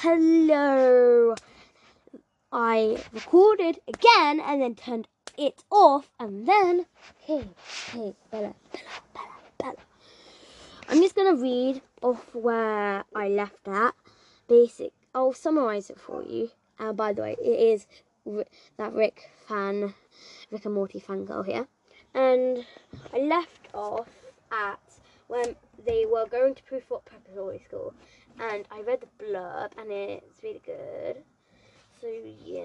hello. I recorded again and then turned it off and then hey hey Bella Bella Bella Bella. I'm just gonna read off where I left at. Basic. I'll summarize it for you. Uh, by the way, it is that Rick fan, Rick and Morty fan girl here, and I left off at when they were going to Proof what Preparatory School, and I read the blurb, and it's really good. So yeah,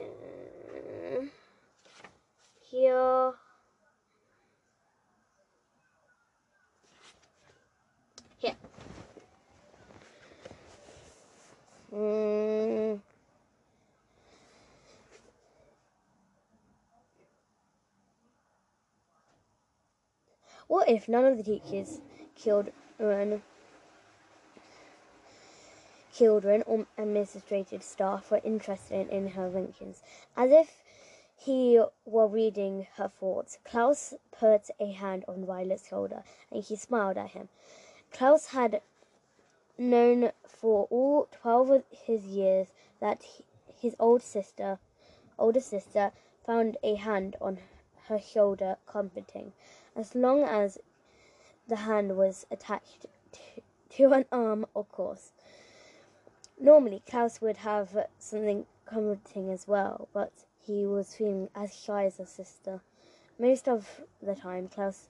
here, here. Mm. What if none of the teachers killed Ren children or administrative staff were interested in her inventions. As if he were reading her thoughts, Klaus put a hand on Violet's shoulder and he smiled at him. Klaus had known for all twelve of his years that he, his old sister, older sister, found a hand on her shoulder comforting, as long as the hand was attached to, to an arm, of course. Normally, Klaus would have something comforting as well, but he was feeling as shy as his sister. Most of the time, Klaus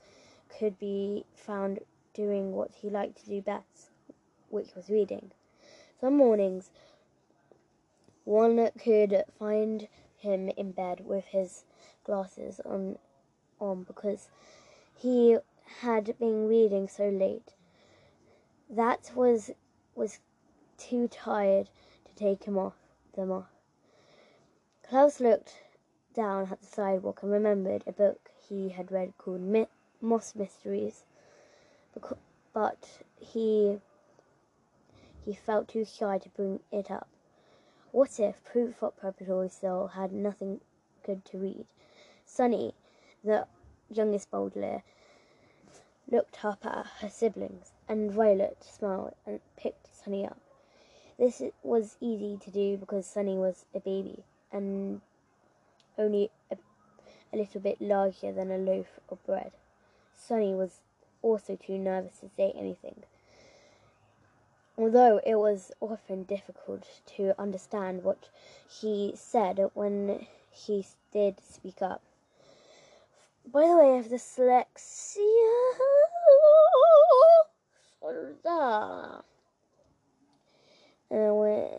could be found doing what he liked to do best, which was reading. Some mornings, one could find him in bed with his glasses on, on because he had been reading so late. That was was too tired to take him off them off. Klaus looked down at the sidewalk and remembered a book he had read called Mi- Moss Mysteries, but he he felt too shy to bring it up. What if Prufrock Preparatory Soul had nothing good to read? Sunny, the youngest Baudelaire, looked up at her siblings, and Violet smiled and picked Sunny up. This was easy to do because Sunny was a baby and only a, a little bit larger than a loaf of bread. Sunny was also too nervous to say anything. Although it was often difficult to understand what he said when he did speak up. By the way, I have dyslexia. And where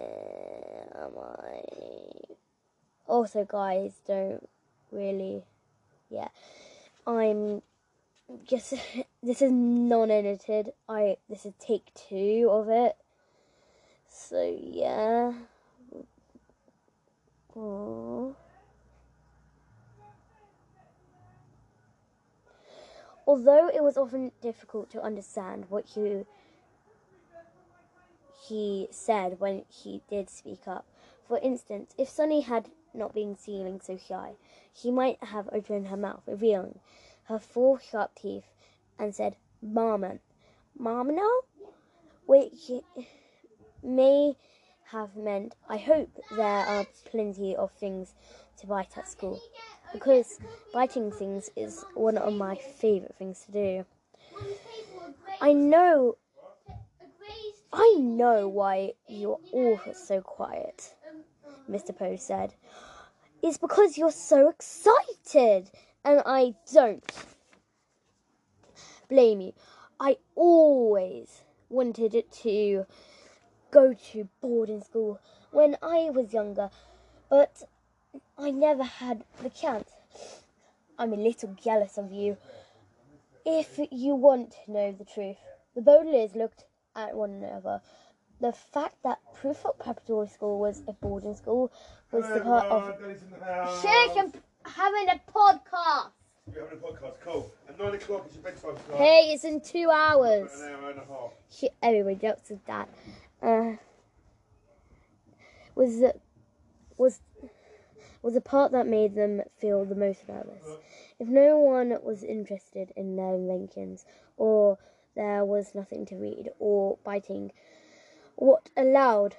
am I? Also, guys, don't really. Yeah, I'm just. This is non-edited. I this is take two of it. So yeah. Aww. Although it was often difficult to understand what he he said when he did speak up. For instance, if Sunny had not been feeling so shy, she might have opened her mouth, revealing her four sharp teeth, and said, Marmon. Marmon? Which may have meant, I hope there are plenty of things to bite at school. Because biting things is one of my favourite things to do. I know I know why you're all so quiet, Mr. Poe said. It's because you're so excited, and I don't blame you. I always wanted to go to boarding school when I was younger, but I never had the chance. I'm a little jealous of you. If you want to know the truth, the Baudelaires looked at one another. The fact that Prufrock Preparatory School was a boarding school was the part of. Shush, I'm having a podcast. You're having a podcast, cool. At nine o'clock, it's your bedtime tonight. Hey, it's in two hours. An hour and a half. She, everybody jokes with that. Uh, was the, was was the part that made them feel the most nervous. If no one was interested in their inventions, or there was nothing to read, or biting, what allowed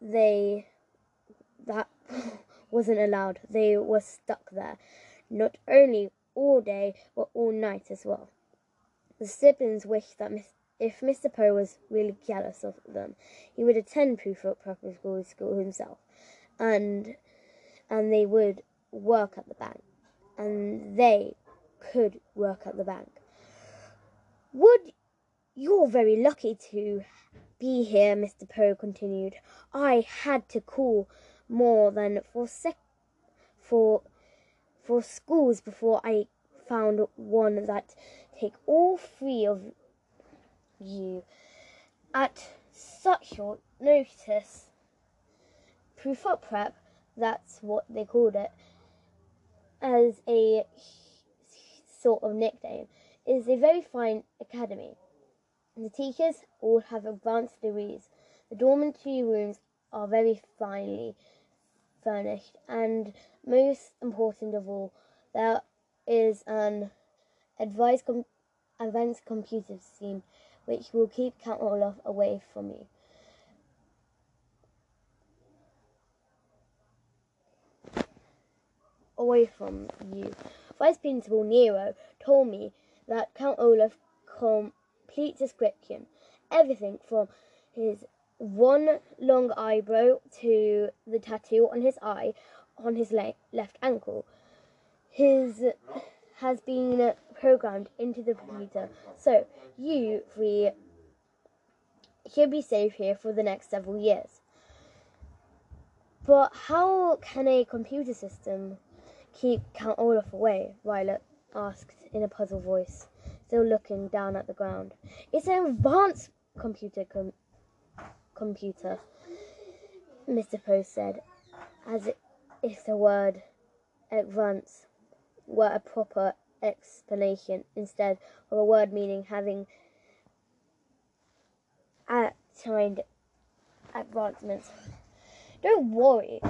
they that wasn't allowed. They were stuck there, not only all day but all night as well. The siblings wished that Miss, if Mr. Poe was really jealous of them, he would attend Prufrock Preparatory School, school himself, and and they would work at the bank, and they could work at the bank. Would you're very lucky to be here, Mr. Poe continued. I had to call more than for sec for for schools before I found one that take all three of you at such short notice. Prufrock prep, that's what they called it, as a sort of nickname, is a very fine academy. The teachers all have advanced degrees. The dormitory rooms are very finely furnished, and most important of all, there is an advanced, com- advanced computer scheme which will keep Count Olaf away from you. Away from you. Vice Principal Nero told me that Count Olaf complete description, everything from his one long eyebrow to the tattoo on his eye on his le- left ankle. His has been programmed into the computer, so you three should be safe here for the next several years. But how can a computer system keep Count Olaf away? Violet asked in a puzzled voice, still looking down at the ground. It's an advanced computer com- computer, Mr. Poe said, as if the word advance were a proper explanation instead of a word meaning having attained advancements. Don't worry,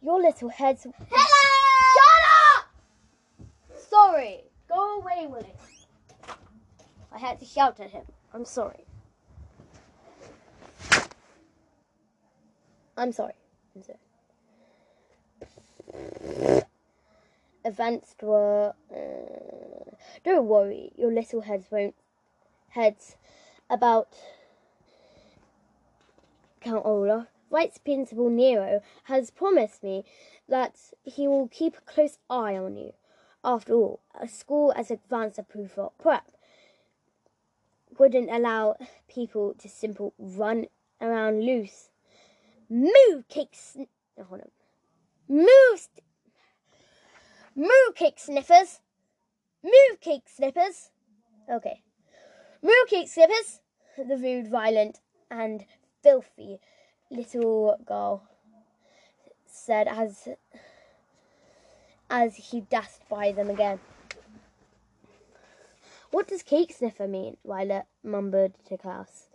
your little heads. Hello! Shut up! Sorry, go away, Willie. I had to shout at him. I'm sorry. I'm sorry. I'm sorry. Events were. Uh, don't worry, your little heads won't. Heads about Count Olaf. Vice Principal Nero has promised me that he will keep a close eye on you. After all, a school as advanced Prufrock Prep wouldn't allow people to simply run around loose. Move, cake oh, hold on. Move, st- move, cake sniffers. Move, cake snippers. Okay. Move, cake snippers. The rude, violent, and filthy little girl said as as he dashed by them again. What does cake sniffer mean? Violet mumbled to Klaus,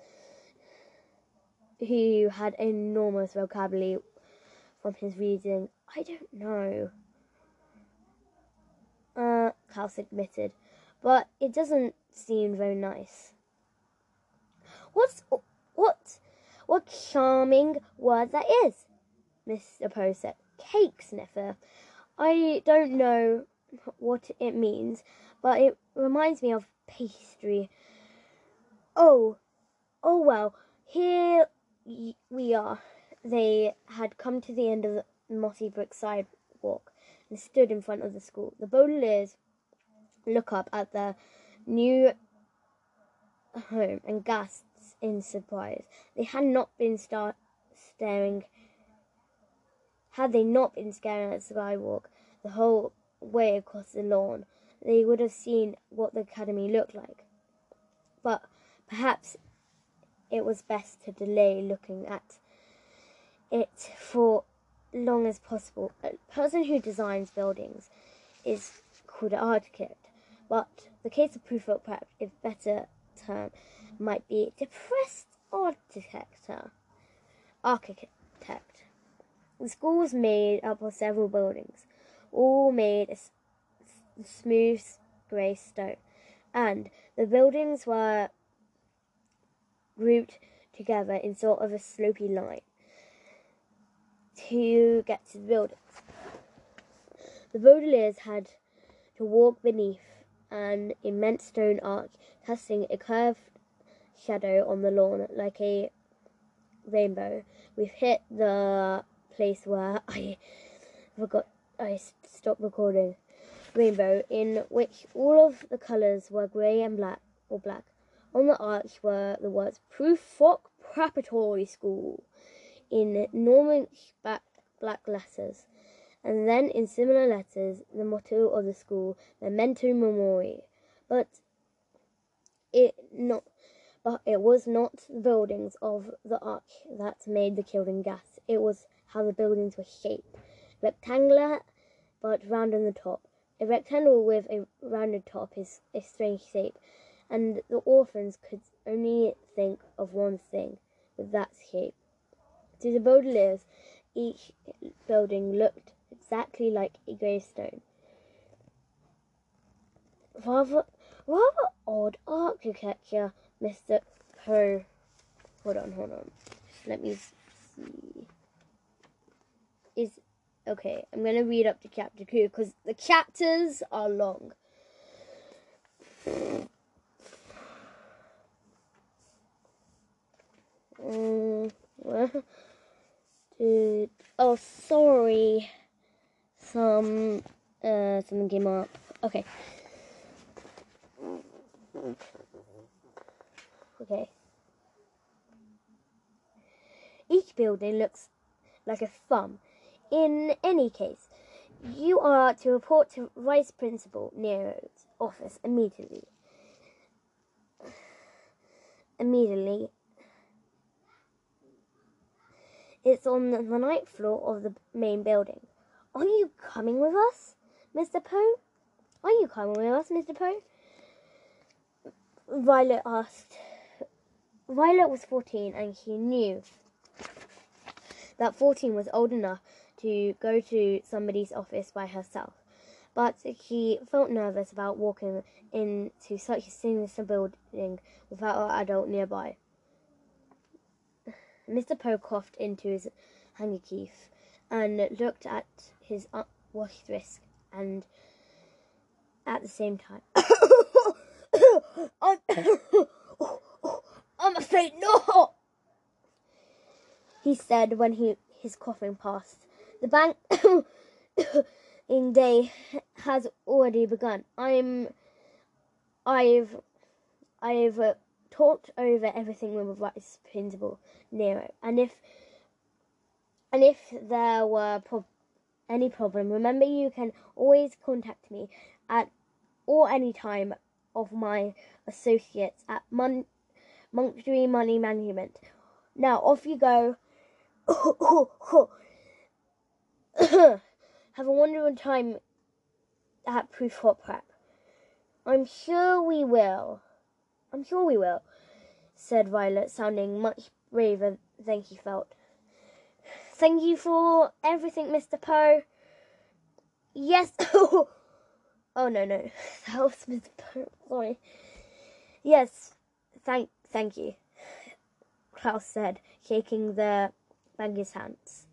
who had enormous vocabulary from his reading. I don't know. Uh, Klaus admitted, but it doesn't seem very nice. What's what? What charming word that is, Mr. Poe said. Cake sniffer. I don't know what it means, but it reminds me of pastry. Oh, oh well, here we are. They had come to the end of the mossy brick sidewalk and stood in front of the school. The Baudelaires look up at their new home and gasped in surprise. They had not been star- staring. Had they not been staring at the skywalk the whole way across the lawn, they would have seen what the academy looked like. But perhaps it was best to delay looking at it for long as possible. A person who designs buildings is called an architect, but the case of Prufrock prep, if better term, might be depressed architecture. Architect. The school was made up of several buildings, all made s- smooth grey stone, and the buildings were grouped together in sort of a slopy line. to get to the buildings. The Baudelaires had to walk beneath an immense stone arch, casting a curved shadow on the lawn like a rainbow. We've hit the place where I forgot I stopped recording. Rainbow, in which all of the colours were grey and black or black. On the arch were the words Proof Preparatory School in enormous black, black letters. And then in similar letters the motto of the school, Memento Mori. But it not but it was not the buildings of the arch that made the killing gas. It was how the buildings were shaped. Rectangular but round on the top. A rectangle with a rounded top is a strange shape, and the orphans could only think of one thing with that shape. To the Baudelaires, each building looked exactly like a gravestone. Rather, rather odd architecture, Mr. Poe. Hold on, hold on. Let me see. Is okay. I'm gonna read up to chapter two because the chapters are long. Um, where did oh sorry some uh something came up okay okay each building looks like a thumb in any case you are to report to vice principal nero's office immediately immediately It's on the ninth floor of the main building. Are you coming with us, Mr. Poe? Are you coming with us, Mr. Poe? Violet asked. Violet was 14 and she knew that 14 was old enough to go to somebody's office by herself. But she felt nervous about walking into such a sinister building without an adult nearby. Mr. Poe coughed into his handkerchief and looked at his washed wrist and at the same time. I'm, I'm afraid not, he said when he his coughing passed. The bank in day has already begun. I'm I've I've uh, talked over everything with Vice Principal Nero, and if and if there were pro- any problem, remember you can always contact me at or any time of my associates at Mon- Monktree Money Management. Now off you go. Have a wonderful time at Prufrock Prep. I'm sure we will. I'm sure we will, said Violet, sounding much braver than he felt. Thank you for everything, Mr. Poe. Yes. oh, no, no. That was Mr. Poe. Sorry. Yes. Thank, thank you, Klaus said, shaking the banker's hands.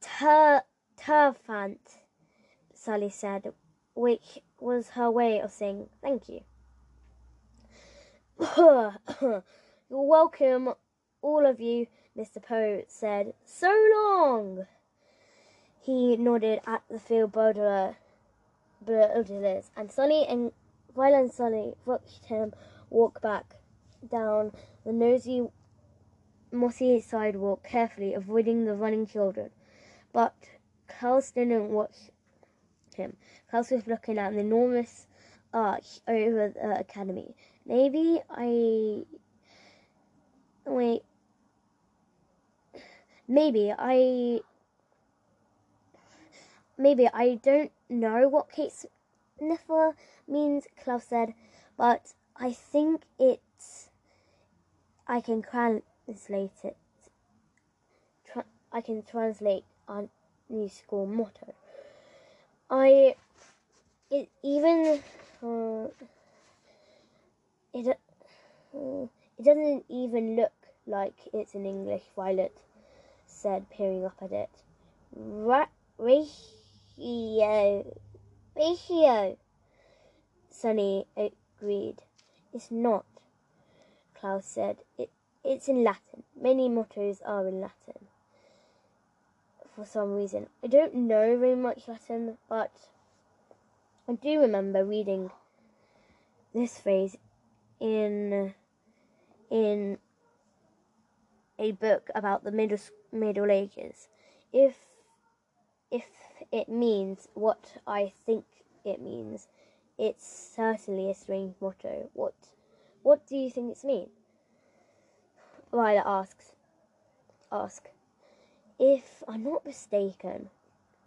Ter, Terfant, Sally said, which was her way of saying thank you. You're welcome, all of you, Mr. Poe said. So long! He nodded at the field Baudelaire, Baudelaires, and Sunny and Violet and Sunny watched him walk back down the nosy, mossy sidewalk carefully, avoiding the running children. But Klaus didn't watch him. Klaus was looking at an enormous arch over the academy. Maybe I. Wait. Maybe I. Maybe I don't know what cake sniffer means, Klaus said, but I think it's. I can translate it. Tra- I can translate our new school motto. I. It even. Uh, it, uh, it doesn't even look like it's in English, Violet said, peering up at it. Ra- ratio. Ratio. Sunny agreed. It's not, Klaus said. It, it's in Latin. Many mottos are in Latin. For some reason. I don't know very much Latin, but I do remember reading this phrase in in a book about the middle Middle Ages. If if it means what I think it means, it's certainly a strange motto. What what do you think it's mean? Violet asks. Ask. If I'm not mistaken,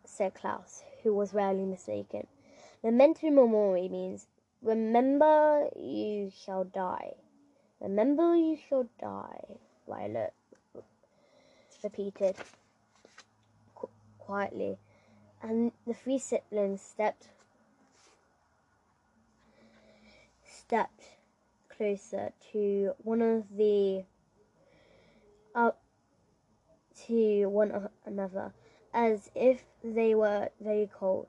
said Klaus, who was rarely mistaken, memento mori means remember you shall die. Remember you shall die, Violet repeated qu- quietly, and the three siblings stepped stepped closer to one of the up to one another as if they were very cold.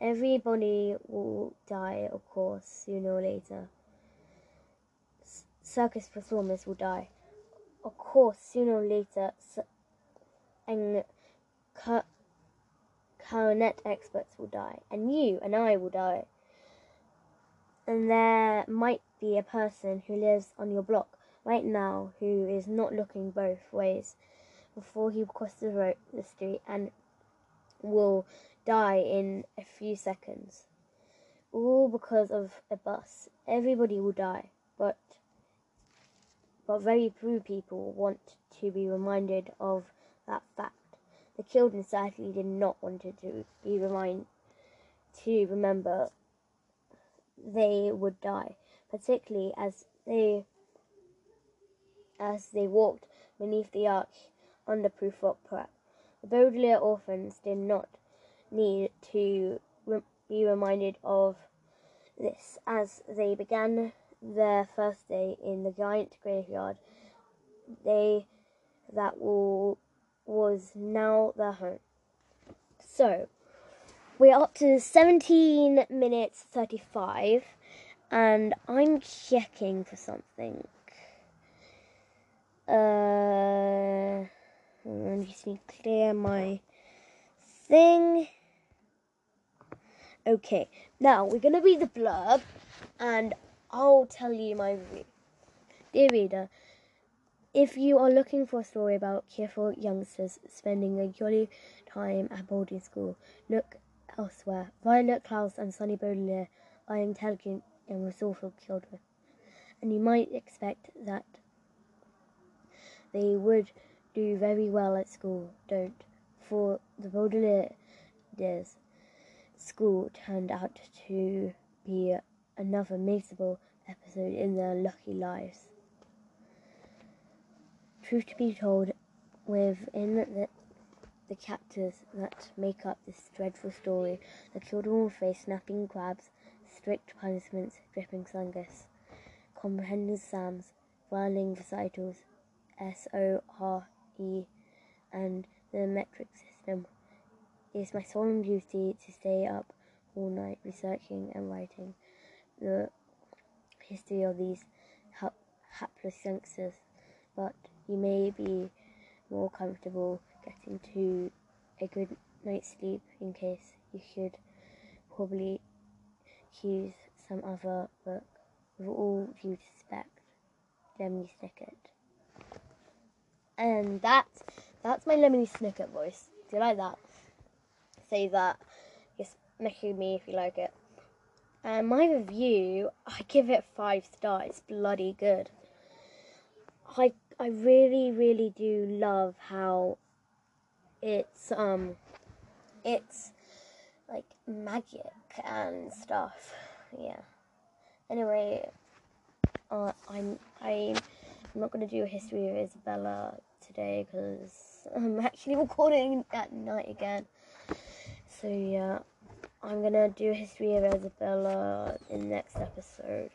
Everybody will die, of course, sooner or later. S- circus performers will die. Of course, sooner or later, and clarinet experts will die, and you and I will die. And there might be a person who lives on your block right now who is not looking both ways before he crosses the, road, the street and will die in a few seconds. All because of a bus. Everybody will die, but but very few people want to be reminded of that fact. The children certainly did not want to be remind to remember they would die, particularly as they as they walked beneath the arch the Prufrock prep. The Baudelaire orphans did not need to re- be reminded of this as they began their first day in the giant graveyard. They that will, was now their home. So, we're up to 17 minutes 35, and I'm checking for something. Uh, I just need to clear my thing. Okay, now we're gonna read the blurb, and I'll tell you my review. Dear reader, if you are looking for a story about cheerful youngsters spending a jolly time at boarding school, look elsewhere. Violet Klaus and Sunny Baudelaire are intelligent and resourceful children, and you might expect that they would do very well at school. Don't, for the Baudelaires school turned out to be another miserable episode in their lucky lives. Truth to be told, within the, the chapters that make up this dreadful story, the children will face snapping crabs, strict punishments, dripping sungus, comprehensive exams, violin recitals, S O R E, and the metric system. It is my solemn duty to stay up all night researching and writing the history of these ha- hapless youngsters, but you may be more comfortable getting to a good night's sleep in case you should probably choose some other book. With all due respect, Lemony Snicket. And that's that's my Lemony Snicket voice. Do you like that? Say that. Just message me if you like it. And my review, I give it five stars. It's bloody good. I I really really do love how it's um it's like magic and stuff. Yeah. Anyway, uh, I'm I'm not gonna do a history of Isabella today because I'm actually recording at night again. So yeah, I'm gonna do a history of Isabella in the next episode,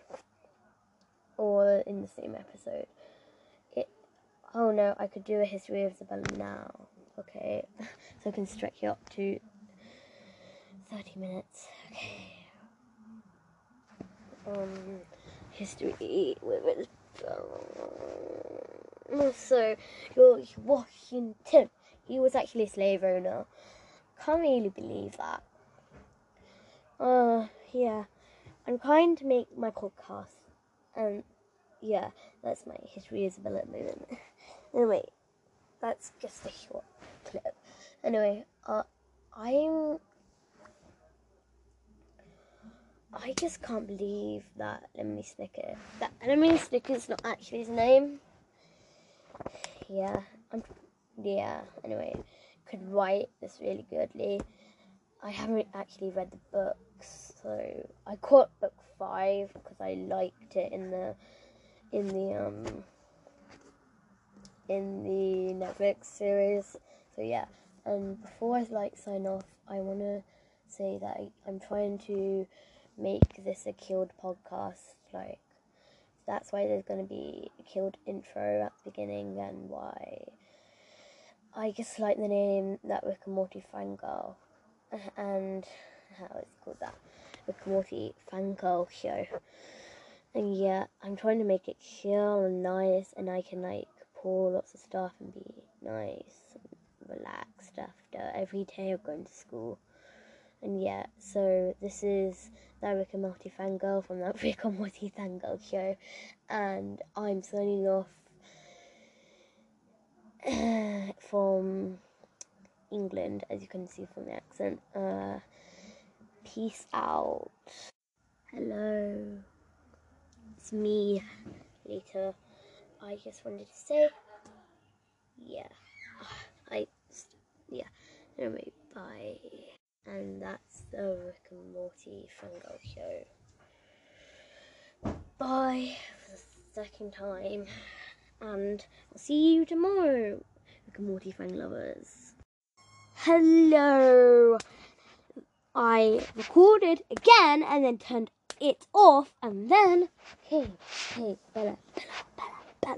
or in the same episode. It. Oh no, I could do a history of Isabella now. Okay, so I can stretch it up to 30 minutes. Okay. Um, history. Um, so George Washington. He was actually a slave owner. Can't really believe that. Uh, yeah. I'm trying to make my podcast, and yeah, that's my history Isabella moment. anyway, that's just a short clip. Anyway, uh, I'm. I just can't believe that Lemony Snicket. That Lemony Snicket's not actually his name. Yeah, I'm. Yeah. Anyway, could write this really goodly. I haven't actually read the books, so I caught book five because I liked it in the in the um in the Netflix series. So yeah, and before I like sign off, I want to say that I, I'm trying to make this a killed podcast. Like that's why there's going to be a killed intro at the beginning, and why I just like the name that Rick and Morty fangirl, and how it's called that Rick and Morty fangirl show. And yeah, I'm trying to make it chill and nice, and I can like pour lots of stuff and be nice and relaxed after every day of going to school. And yeah, so this is that Rick and Morty fangirl from that Rick and Morty fangirl show, and I'm signing off from England, as you can see from the accent. Uh, peace out. Hello, it's me. Later, I just wanted to say, yeah, I, yeah. Anyway, bye. And that's the Rick and Morty Fangirl show. Bye for the second time and I'll see you tomorrow, Rick and Morty fan lovers. Hello! I recorded again and then turned it off, and then hey, hey, Bella, Bella, Bella, Bella.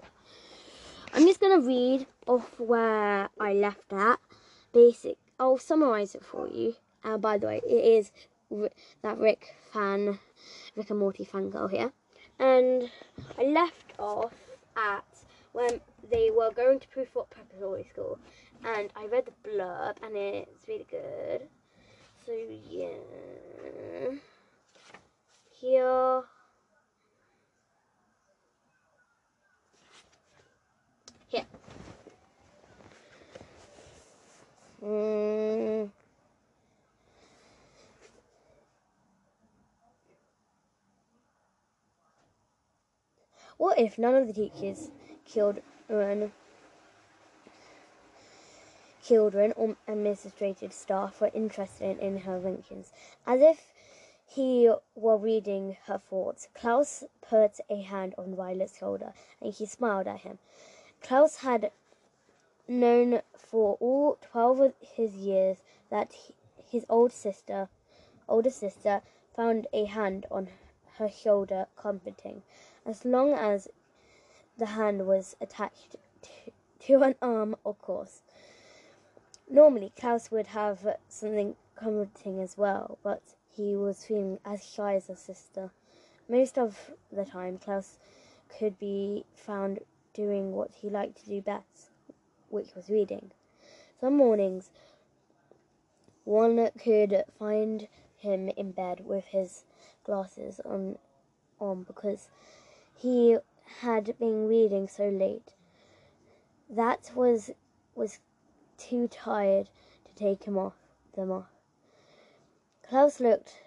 I'm just gonna read off where I left at. Basic. I'll summarize it for you. Uh, by the way, it is that Rick fan, Rick and Morty fangirl here, and I left off at when they were going to proof Prufrock Preparatory School, and I read the blurb, and it's really good. So yeah, here. Here. Mm. What if none of the teachers killed children children or administrative staff were interested in her inventions. As if he were reading her thoughts, Klaus put a hand on Violet's shoulder and he smiled at him. Klaus had known for all twelve of his years that his old sister, older sister, found a hand on her shoulder comforting. As long as the hand was attached to, to an arm, of course. Normally, Klaus would have something comforting as well, but he was feeling as shy as his sister. Most of the time, Klaus could be found doing what he liked to do best, which was reading. Some mornings, one could find him in bed with his glasses on, on because he had been reading so late. That was was too tired to take him off them off. Klaus looked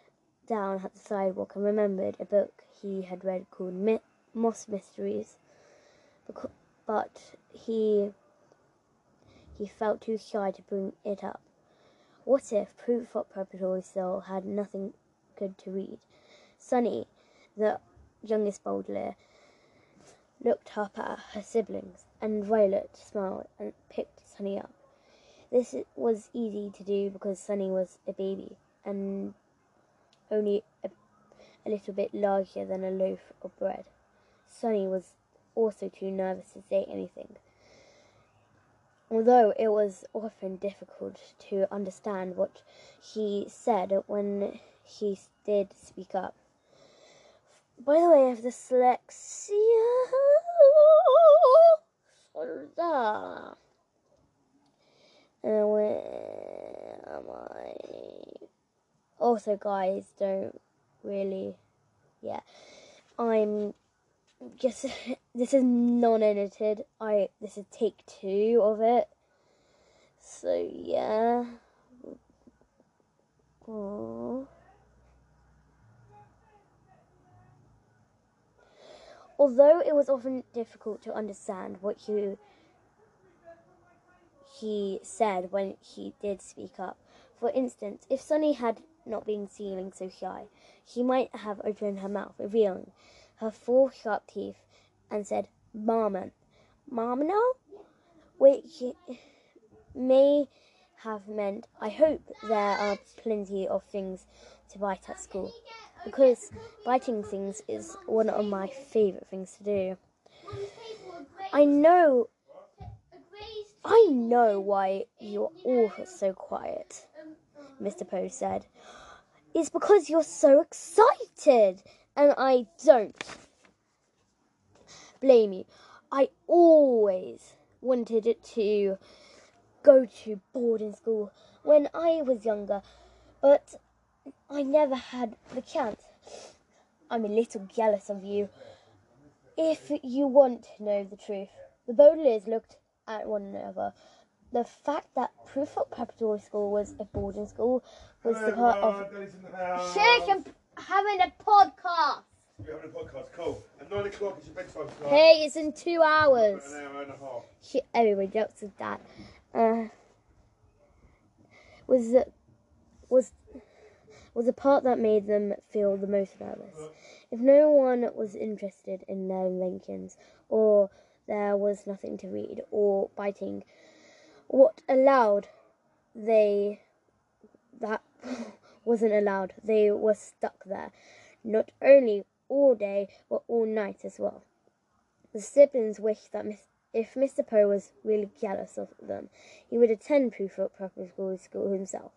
down at the sidewalk and remembered a book he had read called Mi- Moss Mysteries, but he he felt too shy to bring it up. What if Prufrock Preparatory still had nothing good to read? Sunny, the youngest Baudelaire, looked up at her siblings, and Violet smiled and picked Sunny up. This was easy to do because Sunny was a baby and only a, a little bit larger than a loaf of bread. Sunny was also too nervous to say anything. although it was often difficult to understand what he said when he did speak up. By the way, I have dyslexia. Uh, where am I? Also, guys, don't really. Yeah, I'm just. This is non-edited. I this is take two of it. So yeah. Aww. Although it was often difficult to understand what he he said when he did speak up. For instance, if Sunny had not been feeling so shy, she might have opened her mouth, revealing her four sharp teeth, and said. Mama now? Which may have meant, I hope there are plenty of things to bite at school. Because biting things is one of my favourite things to do. I know I know why you're all so quiet, Mr. Poe said. It's because you're so excited, and I don't blame you. I always wanted to go to boarding school when I was younger, but I never had the chance. I'm a little jealous of you. If you want to know the truth, the Baudelaires looked at one another. The fact that Prufrock Preparatory School was a boarding school was the part of. Shake and having a podcast. You're having a podcast, cool. At nine o'clock it's your bedtime tonight. Hey, it's in two hours. An hour and a half. She, anyway, jokes with that. Uh, was was was the part that made them feel the most nervous. If no one was interested in their inventions, or there was nothing to read, or biting, what allowed they that wasn't allowed. They were stuck there, not only all day but all night as well. The siblings wished that if Mr. Poe was really jealous of them, he would attend Prufrock Preparatory School himself,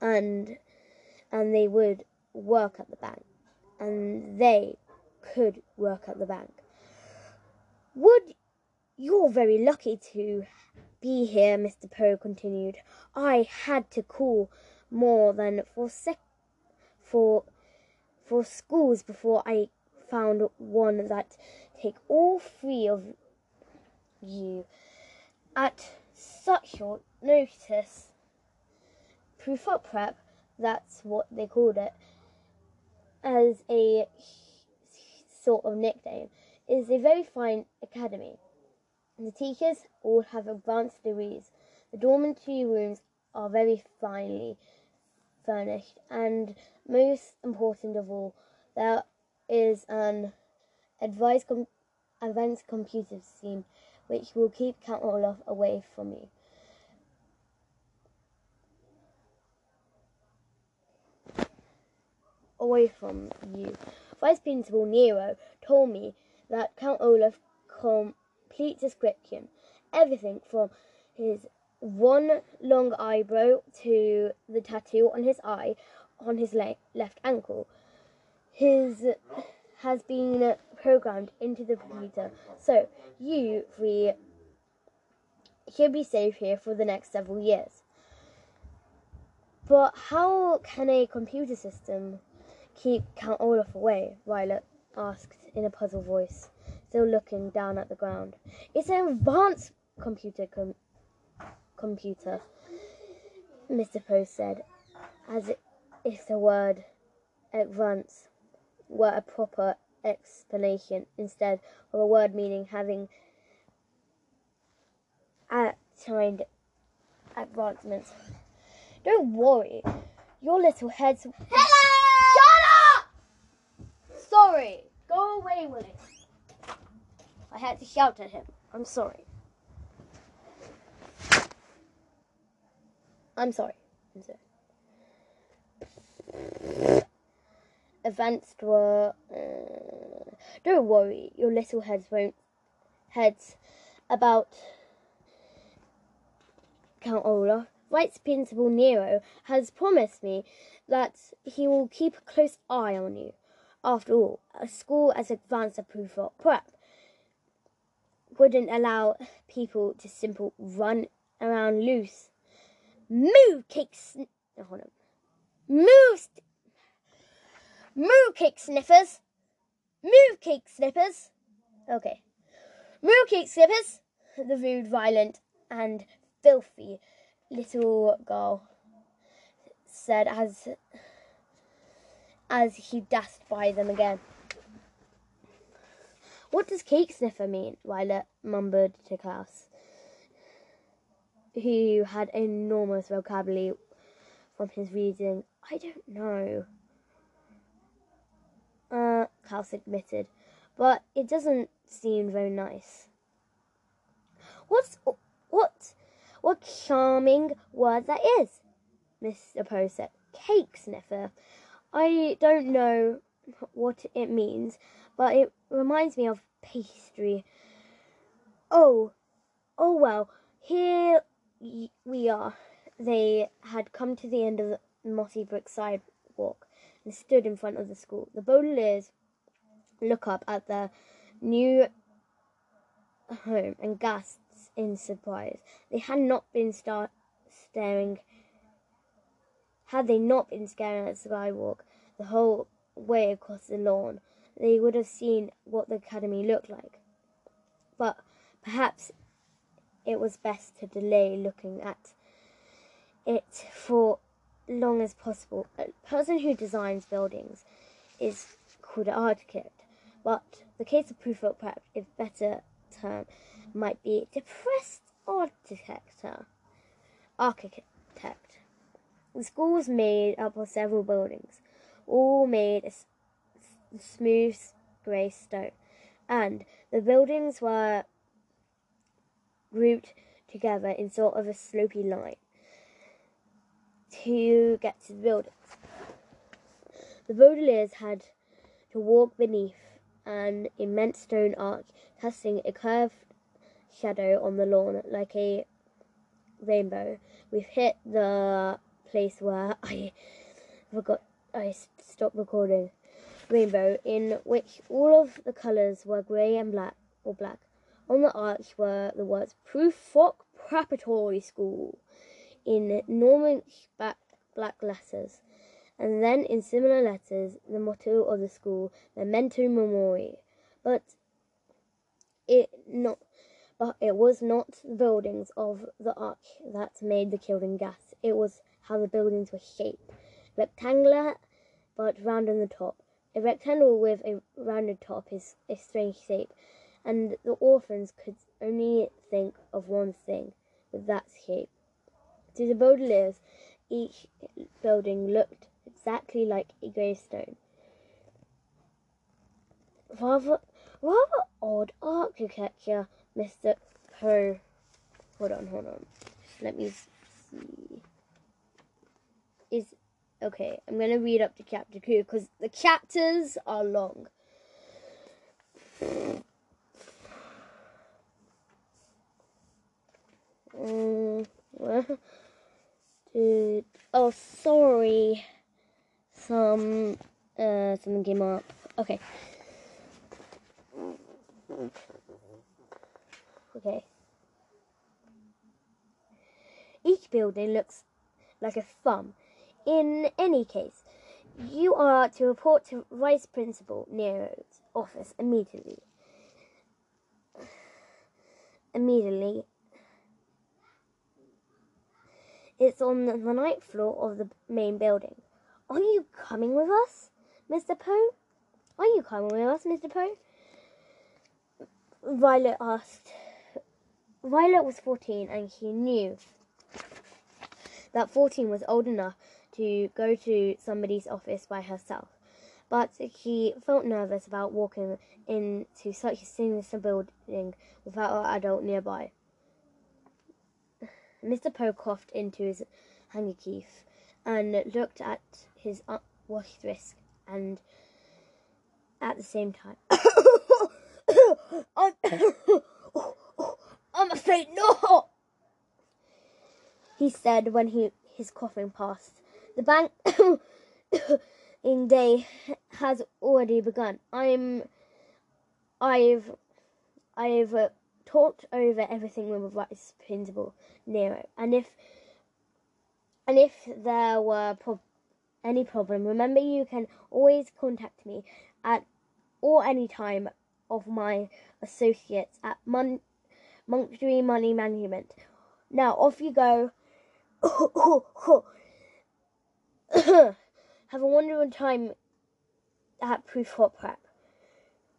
and and they would work at the bank, and they could work at the bank. Would you're very lucky to be here, Mr. Poe continued. I had to call more than four sec for for schools before I found one that take all three of you at such short notice. Prufrock prep, that's what they called it, as a sort of nickname, is a very fine academy. The teachers all have advanced degrees. The dormitory rooms are very finely furnished, and most important of all, there is an advanced, com- computer scheme which will keep Count Olaf away from you. Away from you. Vice Principal Nero told me that Count Olaf complete description, everything from his one long eyebrow to the tattoo on his eye on his le- left ankle. His has been programmed into the computer. So you three should be safe here for the next several years. But how can a computer system keep Count Olaf away? Violet asked in a puzzled voice, still looking down at the ground. It's an advanced computer com- computer, Mr. Poe said, as if the word advance were a proper explanation instead of a word meaning having attained advancements. Don't worry, your little heads. Hello! Sorry, go away with it. I had to shout at him. I'm sorry. I'm sorry. I'm sorry. Advanced were. Uh, don't worry, your little heads won't. Heads about Count Olaf, Vice Principal Nero has promised me that he will keep a close eye on you. After all, a school as advanced of Prep wouldn't allow people to simply run around loose. Move, cake sn- oh, hold on. Move, st- move, cake sniffers. Move, cake snippers. Okay. Move, cake snippers. The rude, violent, and filthy little girl said as as he dashed by them again. What does cake sniffer mean? Violet mumbled to Klaus, who had enormous vocabulary from his reading. I don't know. Uh, Klaus admitted, but it doesn't seem very nice. What's what? What charming word that is, Mr. Poe said. Cake sniffer. I don't know what it means, but it reminds me of pastry. Oh, oh well, here we are. They had come to the end of the mossy brick sidewalk and stood in front of the school. The Baudelaires look up at their new home and gasps in surprise. They had not been star- staring. Had they not been staring at the skywalk the whole way across the lawn, they would have seen what the academy looked like. But perhaps it was best to delay looking at it for as long as possible. A person who designs buildings is called an architect, but the case of Prufrock Prep, if better term, might be depressed architecture. Architect. The school was made up of several buildings, all made of smooth grey stone, and the buildings were grouped together in sort of a slopy line to get to the buildings. The Baudelaires had to walk beneath an immense stone arch, casting a curved shadow on the lawn like a rainbow. We've hit the place where I forgot I stopped recording. Rainbow, in which all of the colours were grey and black or black. On the arch were the words Prufrock Preparatory School in Norman black, black letters. And then in similar letters the motto of the school, Memento Mori. But it not but it was not the buildings of the arch that made the killing gas. It was how the buildings were shaped. Rectangular but round on the top. A rectangle with a rounded top is a strange shape, and the orphans could only think of one thing with that shape. To the Baudelaires, each building looked exactly like a gravestone. Rather, rather odd architecture, Mr. Poe. Hold on, hold on. Let me see. Is okay. I'm gonna read up to chapter two because the chapters are long. Um, where did oh sorry. Some uh something came up. Okay. Okay. Each building looks like a thumb. In any case, you are to report to Vice Principal Nero's office immediately. Immediately. It's on the ninth floor of the main building. Are you coming with us, Mr. Poe? Are you coming with us, Mr. Poe? Violet asked. Violet was 14 and he knew that 14 was old enough to go to somebody's office by herself. But she felt nervous about walking into such a sinister building without an adult nearby. Mr. Poe coughed into his handkerchief and looked at his washed wrist and at the same time. I'm, I'm afraid not. he said when he his coughing passed. The bank in day has already begun. I'm I've I've uh, talked over everything with Vice Principal Nero, and if and if there were any problem, remember you can always contact me at or any time of my associates at Mon- Monetary Money Management. Now off you go. Have a wonderful time at Prufrock Prep.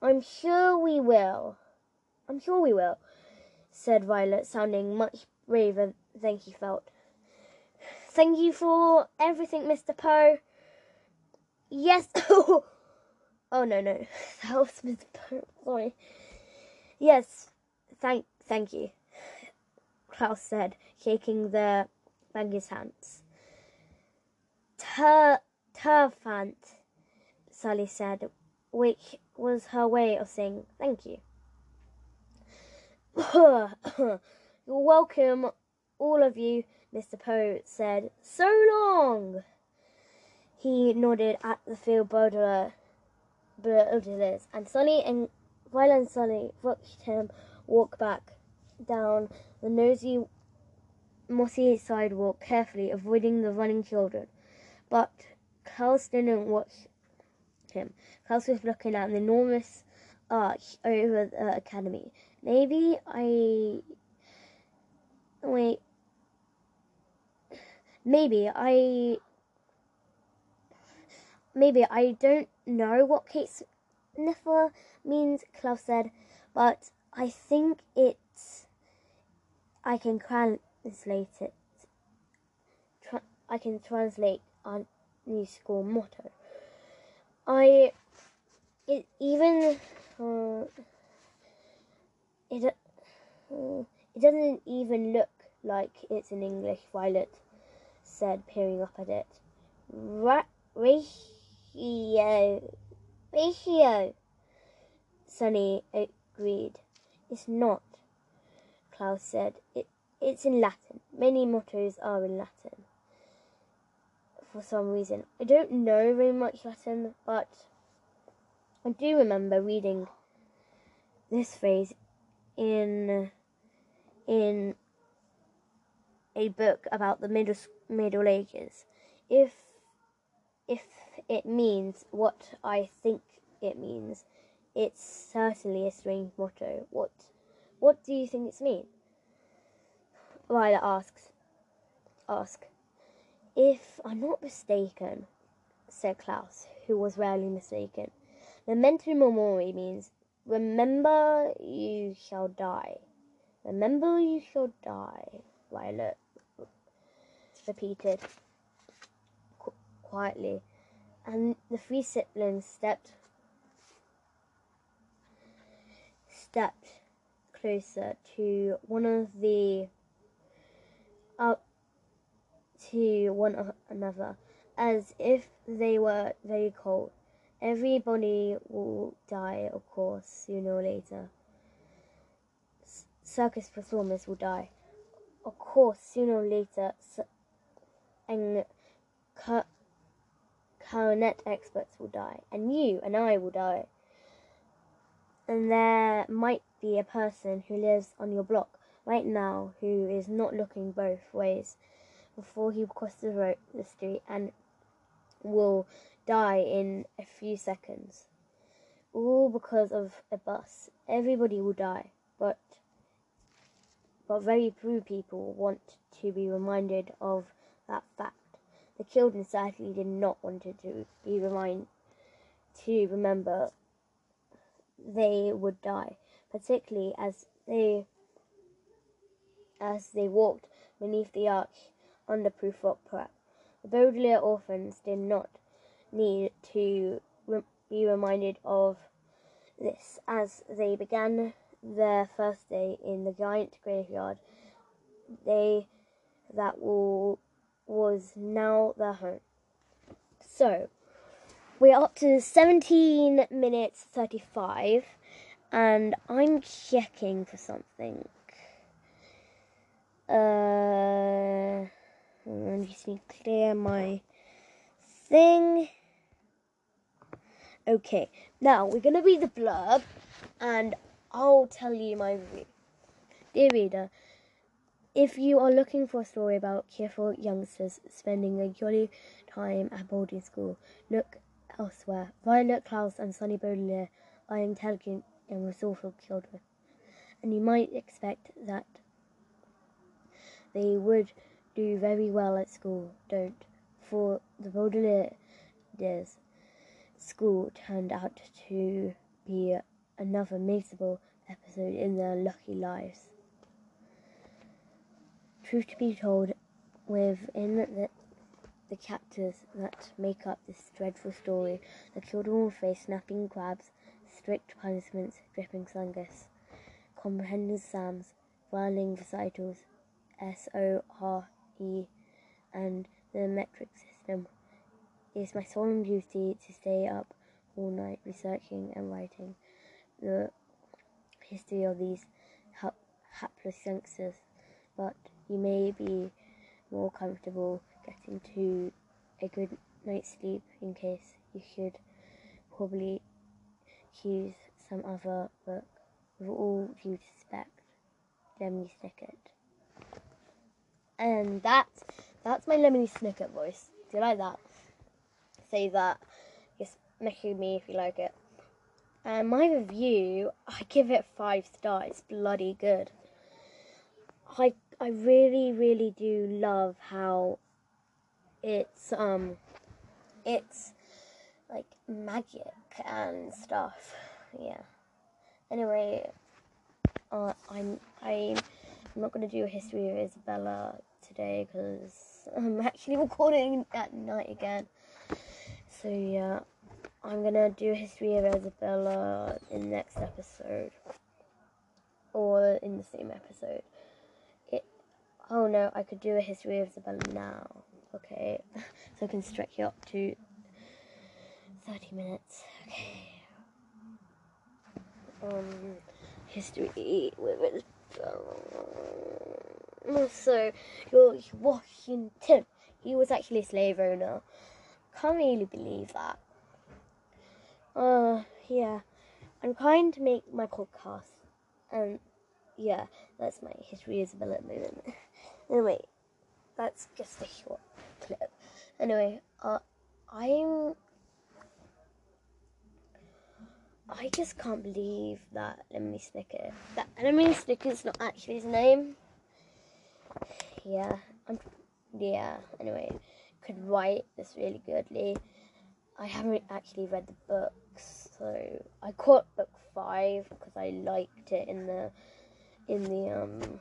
I'm sure we will. I'm sure we will, said Violet, sounding much braver than he felt. Thank you for everything, Mr. Poe. Yes. oh no no, that was Mr. Poe. Sorry. Yes, thank thank you. Klaus said, shaking the banker's hands. Ter Turfant, Sunny said, which was her way of saying thank you. You're welcome, all of you, Mr. Poe said. So long! He nodded at the field borderer, Baudelaires, and Sunny and Violet and Sunny watched him walk back down the nosy, mossy sidewalk carefully, avoiding the running children. But Klaus didn't watch him. Klaus was looking at an enormous arch over the academy. Maybe I. Wait. Maybe I. Maybe I don't know what cake sniffer means, Klaus said, but I think it's. I can translate it. Tra- I can translate our new school motto. I. It even. Uh, it. Uh, it doesn't even look like it's in English, Violet said, peering up at it. Ra- ratio. Ratio. Sunny agreed. It's not, Klaus said. It, it's in Latin. Many mottos are in Latin. For some reason. I don't know very much Latin, but I do remember reading this phrase in in a book about the middle Middle Ages. If if it means what I think it means, it's certainly a strange motto. What what do you think it's mean? Violet asks. Ask. If I'm not mistaken, said Klaus, who was rarely mistaken, memento mori means remember you shall die. Remember you shall die, Violet repeated qu- quietly, and the three siblings stepped stepped closer to one of the up to one another as if they were very cold. Everybody will die, of course, sooner or later. S- circus performers will die. Of course, sooner or later, and clarinet experts will die, and you and I will die. And there might be a person who lives on your block right now who is not looking both ways before he crosses the, road, the street and will die in a few seconds. All because of a bus. Everybody will die, but but very few people want to be reminded of that fact. The children certainly did not want to be remind to remember they would die, particularly as they as they walked beneath the arch under Prufrock Prep. The Baudelaire orphans did not need to re- be reminded of this as they began their first day in the giant graveyard. They that will, was now their home. So, we're up to 17 minutes 35, and I'm checking for something. Uh. And just need to clear my thing. Okay, now we're gonna read the blurb and I'll tell you my review. Dear reader, if you are looking for a story about careful youngsters spending a jolly time at boarding school, look elsewhere. Violet Klaus and Sunny Baudelaire are intelligent and resourceful children, and you might expect that they would do very well at school. Don't, for the Baudelaires, school turned out to be another miserable episode in their lucky lives. Truth to be told, within the, the chapters that make up this dreadful story, the children will face snapping crabs, strict punishments, dripping sungus, comprehensive exams, violin recitals, S O R E, and the metric system. It is my solemn duty to stay up all night researching and writing the history of these hap- hapless youngsters, but you may be more comfortable getting to a good night's sleep in case you should probably choose some other book. With all due respect, Lemony Snicket. And that's that's my Lemony Snicket voice. Do you like that? Say that. Just message me if you like it. And my review, I give it five stars. It's bloody good. I I really really do love how it's um it's like magic and stuff. Yeah. Anyway, uh, I'm I'm not gonna do a history of Isabella today because I'm actually recording at night again. So yeah, I'm gonna do a history of Isabella in the next episode, or in the same episode. It. Oh no, I could do a history of Isabella now. Okay, so I can stretch it up to thirty minutes. Okay. Um, history with Isabella. So, George Washington. He was actually a slave owner. Can't really believe that. Uh, yeah. I'm trying to make my podcast. And, yeah, that's my history Isabella moment. anyway, that's just a short clip. Anyway, uh, I'm. I just can't believe that Lemony Snicket. That Lemony Snicket's not actually his name. Yeah, I'm. Yeah. Anyway, could write this really goodly. I haven't actually read the books, so I caught book five because I liked it in the in the um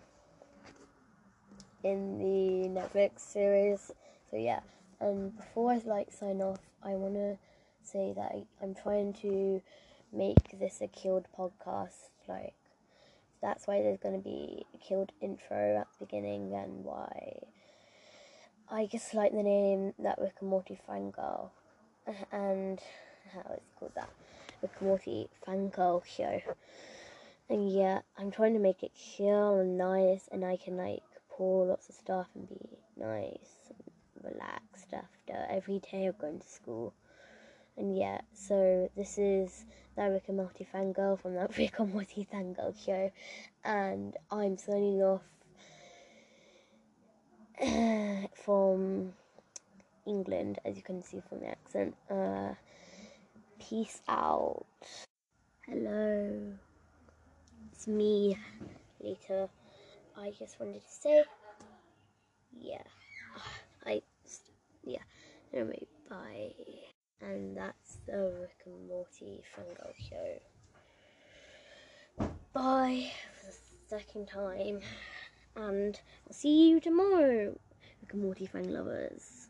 in the Netflix series. So yeah, and before I like sign off, I want to say that I, I'm trying to make this a killed podcast. Like that's why there's going to be a killed intro at the beginning, and why I just like the name that Rick and Morty fangirl, and how it's called that Rick and Morty fangirl show. And yeah, I'm trying to make it chill and nice, and I can like pour lots of stuff and be nice and relaxed after every day of going to school. And yeah, so this is that Rick and Morty fangirl from that Rick and Morty fangirl show, and I'm signing off from England, as you can see from the accent. Uh, peace out. Hello, it's me. Later, I just wanted to say, yeah, I, yeah. Anyway, bye. And that's the Rick and Morty Fungo show. Bye for the second time. And I'll see you tomorrow, Rick and Morty fan lovers.